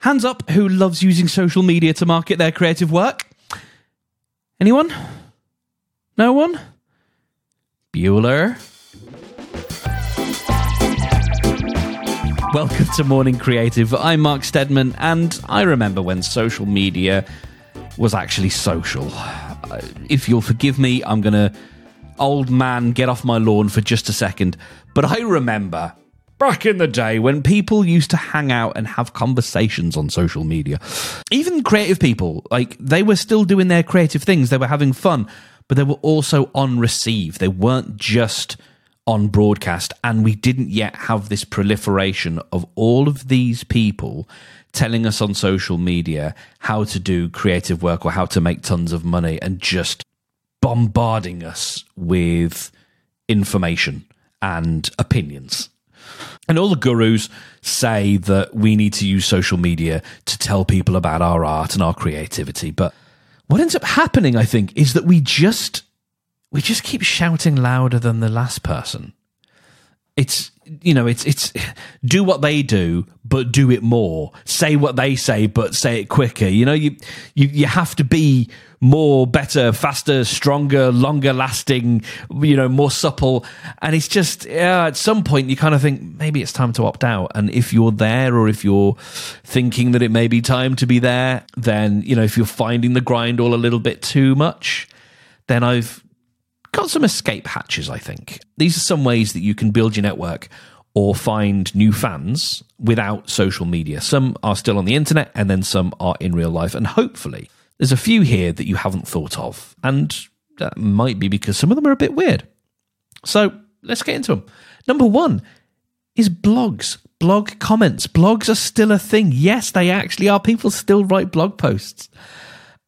Hands up who loves using social media to market their creative work? Anyone? No one? Bueller? Welcome to Morning Creative. I'm Mark Steadman, and I remember when social media was actually social. Uh, If you'll forgive me, I'm going to old man get off my lawn for just a second. But I remember back in the day when people used to hang out and have conversations on social media. Even creative people, like they were still doing their creative things, they were having fun, but they were also on receive. They weren't just on broadcast, and we didn't yet have this proliferation of all of these people telling us on social media how to do creative work or how to make tons of money and just bombarding us with information and opinions. And all the gurus say that we need to use social media to tell people about our art and our creativity. But what ends up happening, I think, is that we just we just keep shouting louder than the last person. It's you know, it's it's do what they do, but do it more. Say what they say, but say it quicker. You know, you you you have to be more, better, faster, stronger, longer lasting. You know, more supple. And it's just yeah, at some point you kind of think maybe it's time to opt out. And if you're there, or if you're thinking that it may be time to be there, then you know if you're finding the grind all a little bit too much, then I've got some escape hatches, I think. These are some ways that you can build your network or find new fans without social media. Some are still on the internet and then some are in real life. And hopefully, there's a few here that you haven't thought of. And that might be because some of them are a bit weird. So let's get into them. Number one is blogs, blog comments. Blogs are still a thing. Yes, they actually are. People still write blog posts.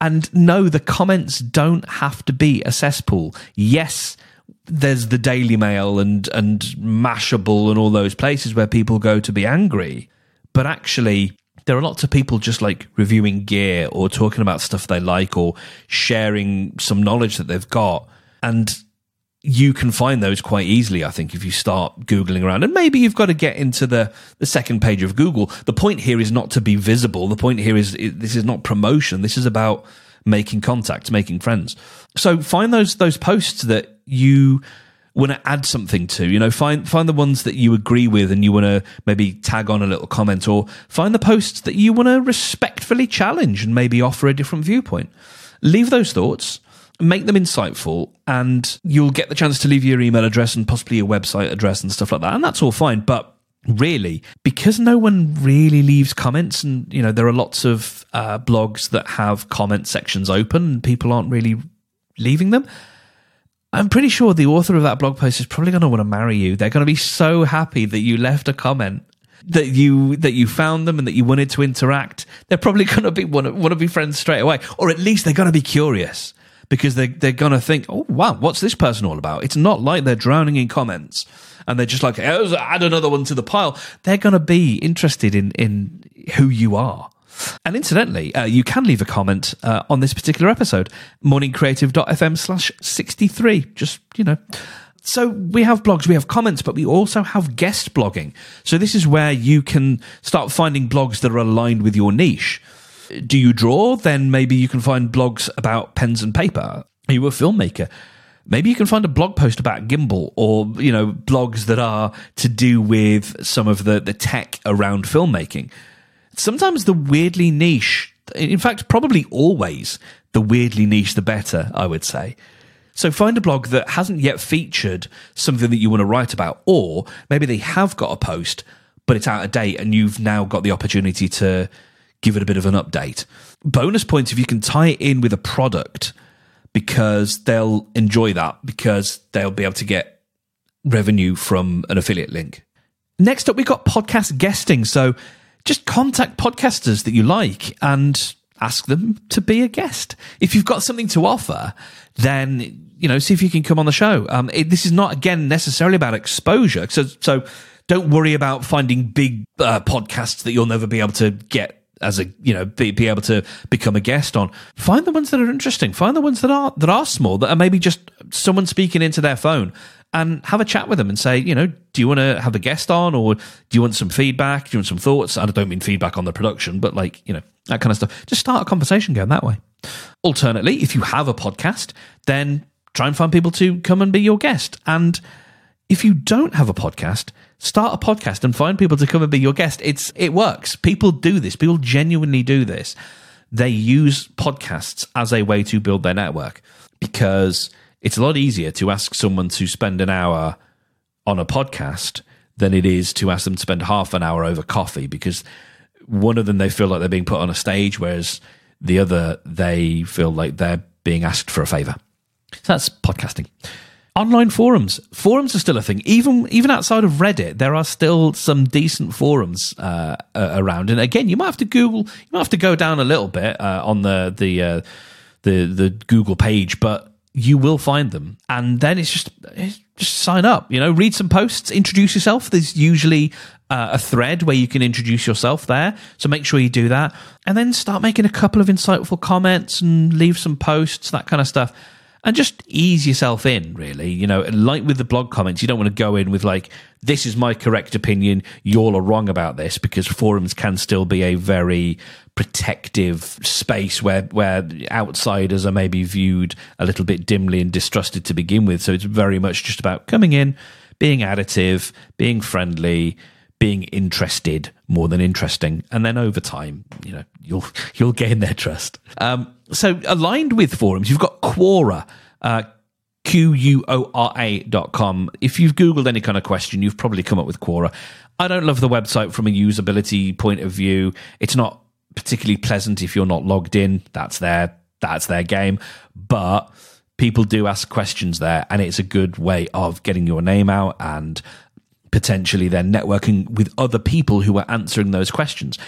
And no, the comments don't have to be a cesspool. Yes, there's the Daily Mail and and Mashable and all those places where people go to be angry, but actually there are lots of people just like reviewing gear or talking about stuff they like or sharing some knowledge that they've got and you can find those quite easily, I think, if you start Googling around. And maybe you've got to get into the, the second page of Google. The point here is not to be visible. The point here is this is not promotion. This is about making contacts, making friends. So find those those posts that you want to add something to. You know, find find the ones that you agree with and you want to maybe tag on a little comment, or find the posts that you want to respectfully challenge and maybe offer a different viewpoint. Leave those thoughts make them insightful and you'll get the chance to leave your email address and possibly your website address and stuff like that. And that's all fine. But really because no one really leaves comments and you know there are lots of uh, blogs that have comment sections open and people aren't really leaving them i'm pretty sure the author of that blog post is probably going to want to marry you. They're going to be so happy that you left a comment that you that you found them and that you wanted to interact. They're probably going to be want to, want to be friends straight away or at least they're going to be curious because they they're going to think, oh wow, what's this person all about? It's not like they're drowning in comments and they're just like, add another one to the pile. They're going to be interested in in who you are. And incidentally, uh, you can leave a comment uh, on this particular episode, morningcreative.fm slash 63. Just, you know. So we have blogs, we have comments, but we also have guest blogging. So this is where you can start finding blogs that are aligned with your niche do you draw? Then maybe you can find blogs about pens and paper. Are you a filmmaker? Maybe you can find a blog post about gimbal or, you know, blogs that are to do with some of the, the tech around filmmaking. Sometimes the weirdly niche, in fact, probably always the weirdly niche, the better, I would say. So find a blog that hasn't yet featured something that you want to write about, or maybe they have got a post, but it's out of date and you've now got the opportunity to give it a bit of an update. Bonus points if you can tie it in with a product because they'll enjoy that because they'll be able to get revenue from an affiliate link. Next up, we've got podcast guesting. So just contact podcasters that you like and ask them to be a guest. If you've got something to offer, then you know see if you can come on the show. Um, it, this is not again necessarily about exposure. So so don't worry about finding big uh, podcasts that you'll never be able to get as a you know be, be able to become a guest on find the ones that are interesting find the ones that are that are small that are maybe just someone speaking into their phone and have a chat with them and say, you know, do you want to have a guest on or do you want some feedback? Do you want some thoughts? I don't mean feedback on the production, but like, you know, that kind of stuff. Just start a conversation going that way. Alternately, if you have a podcast, then try and find people to come and be your guest. And if you don't have a podcast, start a podcast and find people to come and be your guest. It's it works. People do this. People genuinely do this. They use podcasts as a way to build their network because it's a lot easier to ask someone to spend an hour on a podcast than it is to ask them to spend half an hour over coffee because one of them they feel like they're being put on a stage, whereas the other they feel like they're being asked for a favor. So that's podcasting. Online forums. Forums are still a thing. Even even outside of Reddit, there are still some decent forums uh, around. And again, you might have to Google. You might have to go down a little bit uh, on the the uh, the the Google page, but you will find them. And then it's just it's just sign up. You know, read some posts, introduce yourself. There's usually uh, a thread where you can introduce yourself there. So make sure you do that, and then start making a couple of insightful comments and leave some posts, that kind of stuff and just ease yourself in, really. You know, like with the blog comments, you don't want to go in with like, this is my correct opinion, y'all are wrong about this, because forums can still be a very protective space where where outsiders are maybe viewed a little bit dimly and distrusted to begin with. So it's very much just about coming in, being additive, being friendly, being interested more than interesting, and then over time, you know, you'll you'll gain their trust. Um, so aligned with forums, you've got Quora. Uh, Q-U-O-R-A dot com. If you've Googled any kind of question, you've probably come up with Quora. I don't love the website from a usability point of view. It's not particularly pleasant if you're not logged in. That's their that's their game. But people do ask questions there, and it's a good way of getting your name out and potentially then networking with other people who are answering those questions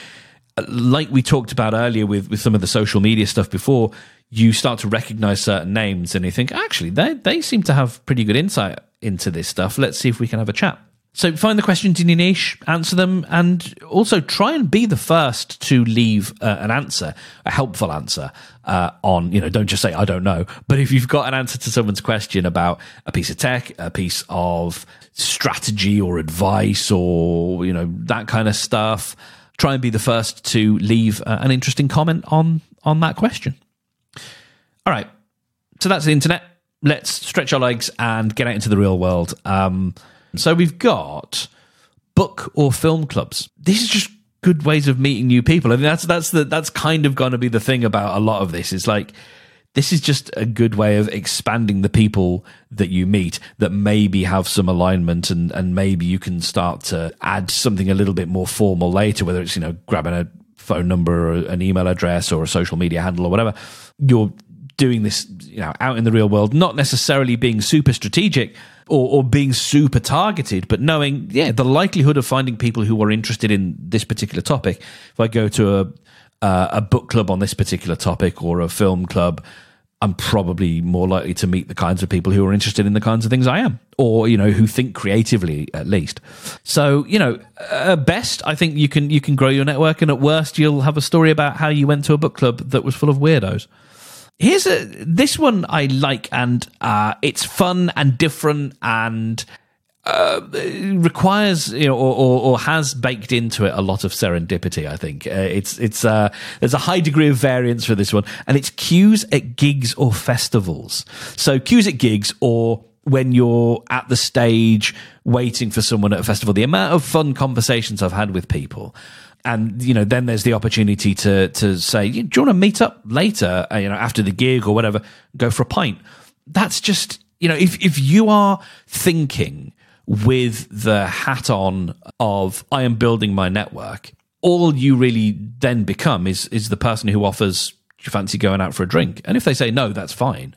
like we talked about earlier with, with some of the social media stuff before, you start to recognize certain names and you think, actually, they, they seem to have pretty good insight into this stuff. Let's see if we can have a chat. So find the questions in your niche, answer them, and also try and be the first to leave uh, an answer, a helpful answer uh, on, you know, don't just say, I don't know. But if you've got an answer to someone's question about a piece of tech, a piece of strategy or advice or, you know, that kind of stuff, try and be the first to leave uh, an interesting comment on on that question. All right, so that's the internet. Let's stretch our legs and get out into the real world. Um, so we've got book or film clubs. These are just good ways of meeting new people. I mean, that's that's the that's kind of going to be the thing about a lot of this. Is like this is just a good way of expanding the people that you meet that maybe have some alignment and, and maybe you can start to add something a little bit more formal later, whether it's, you know, grabbing a phone number or an email address or a social media handle or whatever. You're doing this, you know, out in the real world, not necessarily being super strategic or, or being super targeted, but knowing, yeah, the likelihood of finding people who are interested in this particular topic. If I go to a, uh, a book club on this particular topic or a film club, I'm probably more likely to meet the kinds of people who are interested in the kinds of things I am, or you know, who think creatively at least. So you know, at best, I think you can you can grow your network, and at worst, you'll have a story about how you went to a book club that was full of weirdos. Here's a this one I like, and uh, it's fun and different, and uh, requires you know or, or, or, has baked into it a lot of serendipity i think. Uh, it's it's uh, there's a high degree of variance for this one and it's queues at gigs or festivals. So queues at gigs or when you're at the stage waiting for someone at a festival. The amount of fun conversations i've had with people and you know then there's the opportunity to to say do you want to meet up later uh, you know after the gig or whatever go for a pint that's just you know if if you are thinking with the hat on of I am building my network, all you really then become is is the person who offers you fancy going out for a drink. And if they say no, that's fine.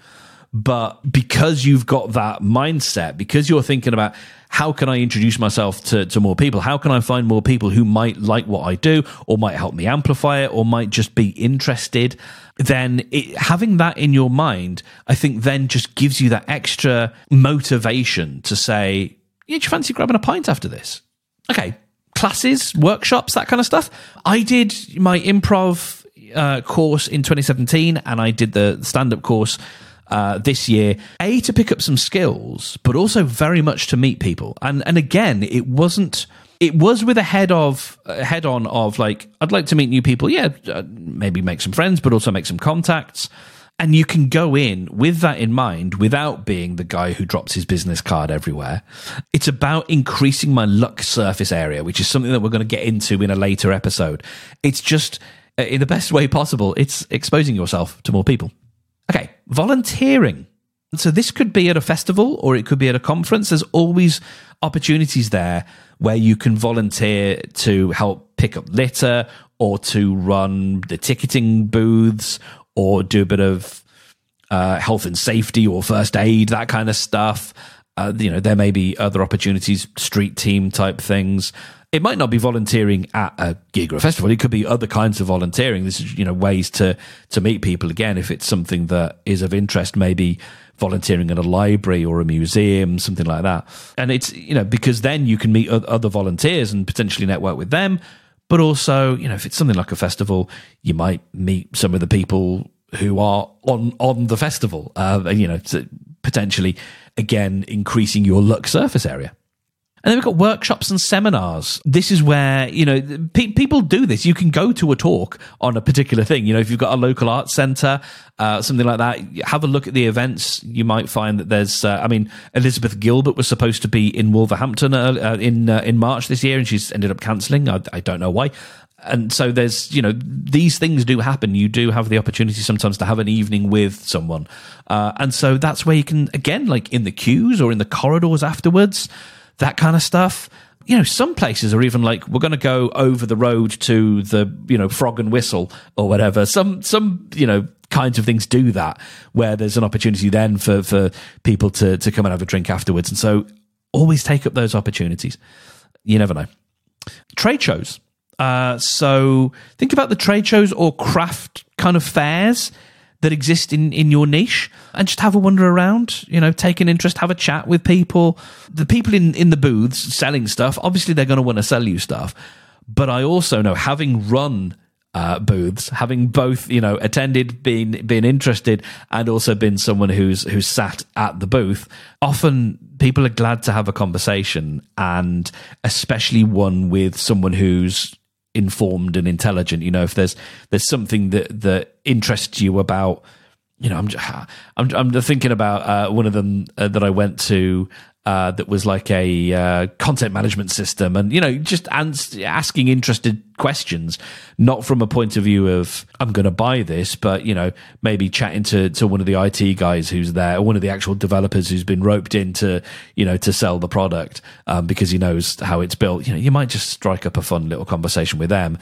But because you've got that mindset, because you're thinking about how can I introduce myself to, to more people? How can I find more people who might like what I do or might help me amplify it or might just be interested? Then it, having that in your mind, I think then just gives you that extra motivation to say, yeah, do you fancy grabbing a pint after this? Okay, classes, workshops, that kind of stuff. I did my improv uh, course in 2017 and I did the stand up course uh, this year, a to pick up some skills, but also very much to meet people. And and again, it wasn't. It was with a head of a head on of like I'd like to meet new people. Yeah, uh, maybe make some friends, but also make some contacts. And you can go in with that in mind without being the guy who drops his business card everywhere. It's about increasing my luck surface area, which is something that we're going to get into in a later episode. It's just uh, in the best way possible. It's exposing yourself to more people. Okay, volunteering. So this could be at a festival or it could be at a conference. There's always opportunities there where you can volunteer to help pick up litter or to run the ticketing booths or do a bit of uh, health and safety or first aid, that kind of stuff. Uh, you know, there may be other opportunities, street team type things. It might not be volunteering at a gig or a festival. It could be other kinds of volunteering. This is, you know, ways to to meet people. Again, if it's something that is of interest, maybe volunteering at a library or a museum, something like that. And it's, you know, because then you can meet other volunteers and potentially network with them. But also, you know, if it's something like a festival, you might meet some of the people who are on on the festival. Uh, you know, potentially again increasing your luck surface area. And then we've got workshops and seminars. This is where, you know, pe- people do this. You can go to a talk on a particular thing. You know, if you've got a local arts center, uh, something like that, have a look at the events. You might find that there's, uh, I mean, Elizabeth Gilbert was supposed to be in Wolverhampton uh in uh, in March this year, and she's ended up cancelling. I, I don't know why and so there's you know these things do happen you do have the opportunity sometimes to have an evening with someone uh, and so that's where you can again like in the queues or in the corridors afterwards that kind of stuff. You know, some places are even like, we're going to go over the road to the, you know, frog and whistle or whatever. Some, some, you know, kinds of things do that where there's an opportunity then for, for people to, to come and have a drink afterwards. And so always take up those opportunities. You never know. Trade shows. Uh, so think about the trade shows or craft kind of fairs that exist in, in your niche and just have a wander around, you know, take an interest, have a chat with people. The people in, in the booths selling stuff, obviously they're going to want to sell you stuff. But I also know, having run uh, booths, having both, you know, attended, been been interested, and also been someone who's who's sat at the booth. Often, people are glad to have a conversation, and especially one with someone who's informed and intelligent. You know, if there's there's something that that interests you about, you know, I'm I'm I'm thinking about uh, one of them uh, that I went to uh, that was like a uh, content management system, and you know, just ans- asking interested questions, not from a point of view of I'm going to buy this, but you know, maybe chatting to to one of the IT guys who's there, or one of the actual developers who's been roped in to you know to sell the product um, because he knows how it's built. You know, you might just strike up a fun little conversation with them.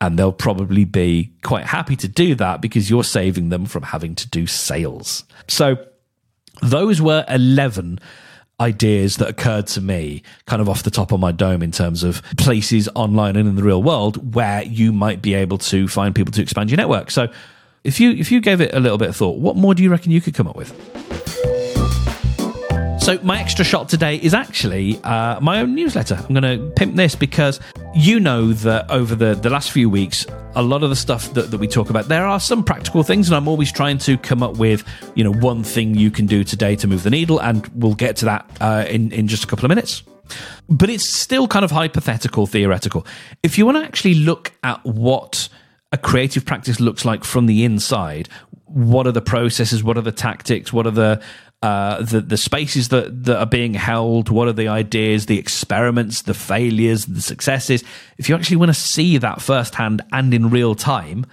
And they'll probably be quite happy to do that because you're saving them from having to do sales. So, those were 11 ideas that occurred to me kind of off the top of my dome in terms of places online and in the real world where you might be able to find people to expand your network. So if you if you gave it a little bit of thought, what more do you reckon you could come up with? So, my extra shot today is actually uh, my own newsletter. I'm going to pimp this because you know that over the, the last few weeks, a lot of the stuff that, that we talk about, there are some practical things, and I'm always trying to come up with, you know, one thing you can do today to move the needle, and we'll get to that uh, in, in just a couple of minutes. But it's still kind of hypothetical, theoretical. If you want to actually look at what a creative practice looks like from the inside, what are the processes what are the tactics what are the uh, the the spaces that that are being held, what are the ideas, the experiments, the failures, the successes. If you actually want to see that firsthand and in real time,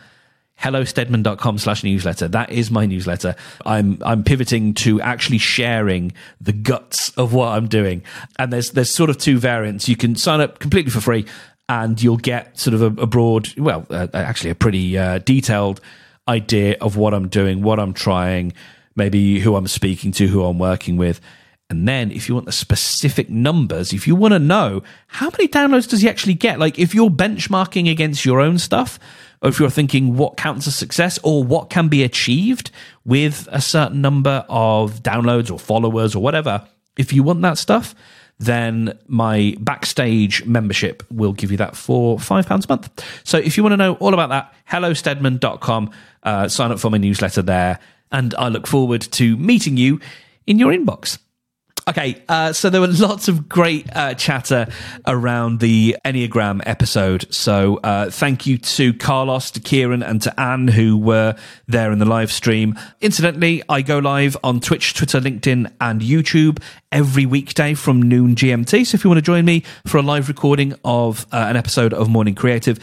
hellosteadman.com slash newsletter. That is my newsletter. I'm I'm pivoting to actually sharing the guts of what I'm doing. And there's there's sort of two variants. You can sign up completely for free and you'll get sort of a, a broad, well, uh, actually a pretty uh, detailed idea of what I'm doing, what I'm trying, maybe who I'm speaking to, who I'm working with. And then if you want the specific numbers, if you want to know how many downloads does he actually get? Like if you're benchmarking against your own stuff, or if you're thinking what counts as success or what can be achieved with a certain number of downloads or followers or whatever, if you want that stuff, then my backstage membership will give you that for five pounds a month. So if you want to know all about that, hellosteadman.com, uh, sign up for my newsletter there and I look forward to meeting you in your inbox. Okay, uh, so there were lots of great uh, chatter around the Enneagram episode. So uh, thank you to Carlos, to Kieran, and to Anne who were there in the live stream. Incidentally, I go live on Twitch, Twitter, LinkedIn, and YouTube every weekday from noon GMT. So if you want to join me for a live recording of uh, an episode of Morning Creative,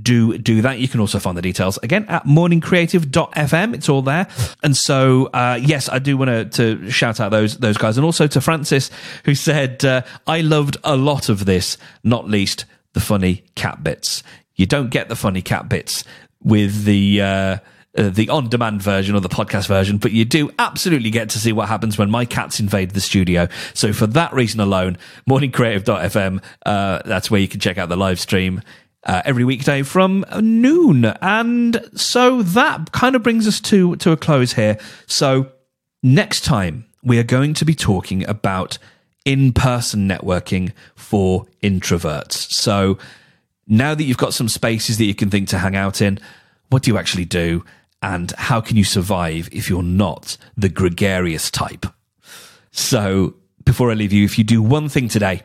do do that. You can also find the details again at morningcreative.fm. It's all there. And so, uh, yes, I do want to, shout out those those guys, and also to Francis who said, uh, "I loved a lot of this, not least the funny cat bits. You don't get the funny cat bits with the." Uh, uh, the on-demand version or the podcast version, but you do absolutely get to see what happens when my cats invade the studio. So for that reason alone, morningcreative.fm, uh, that's where you can check out the live stream uh, every weekday from noon. And so that kind of brings us to, to a close here. So next time we are going to be talking about in person networking for introverts. So now that you've got some spaces that you can think to hang out in, what do you actually do? And how can you survive if you're not the gregarious type? So before I leave you, if you do one thing today,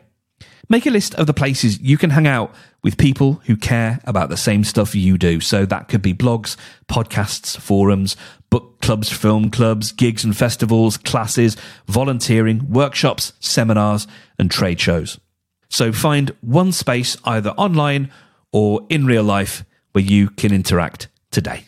Make a list of the places you can hang out with people who care about the same stuff you do. So that could be blogs, podcasts, forums, book clubs, film clubs, gigs and festivals, classes, volunteering, workshops, seminars, and trade shows. So find one space either online or in real life where you can interact today.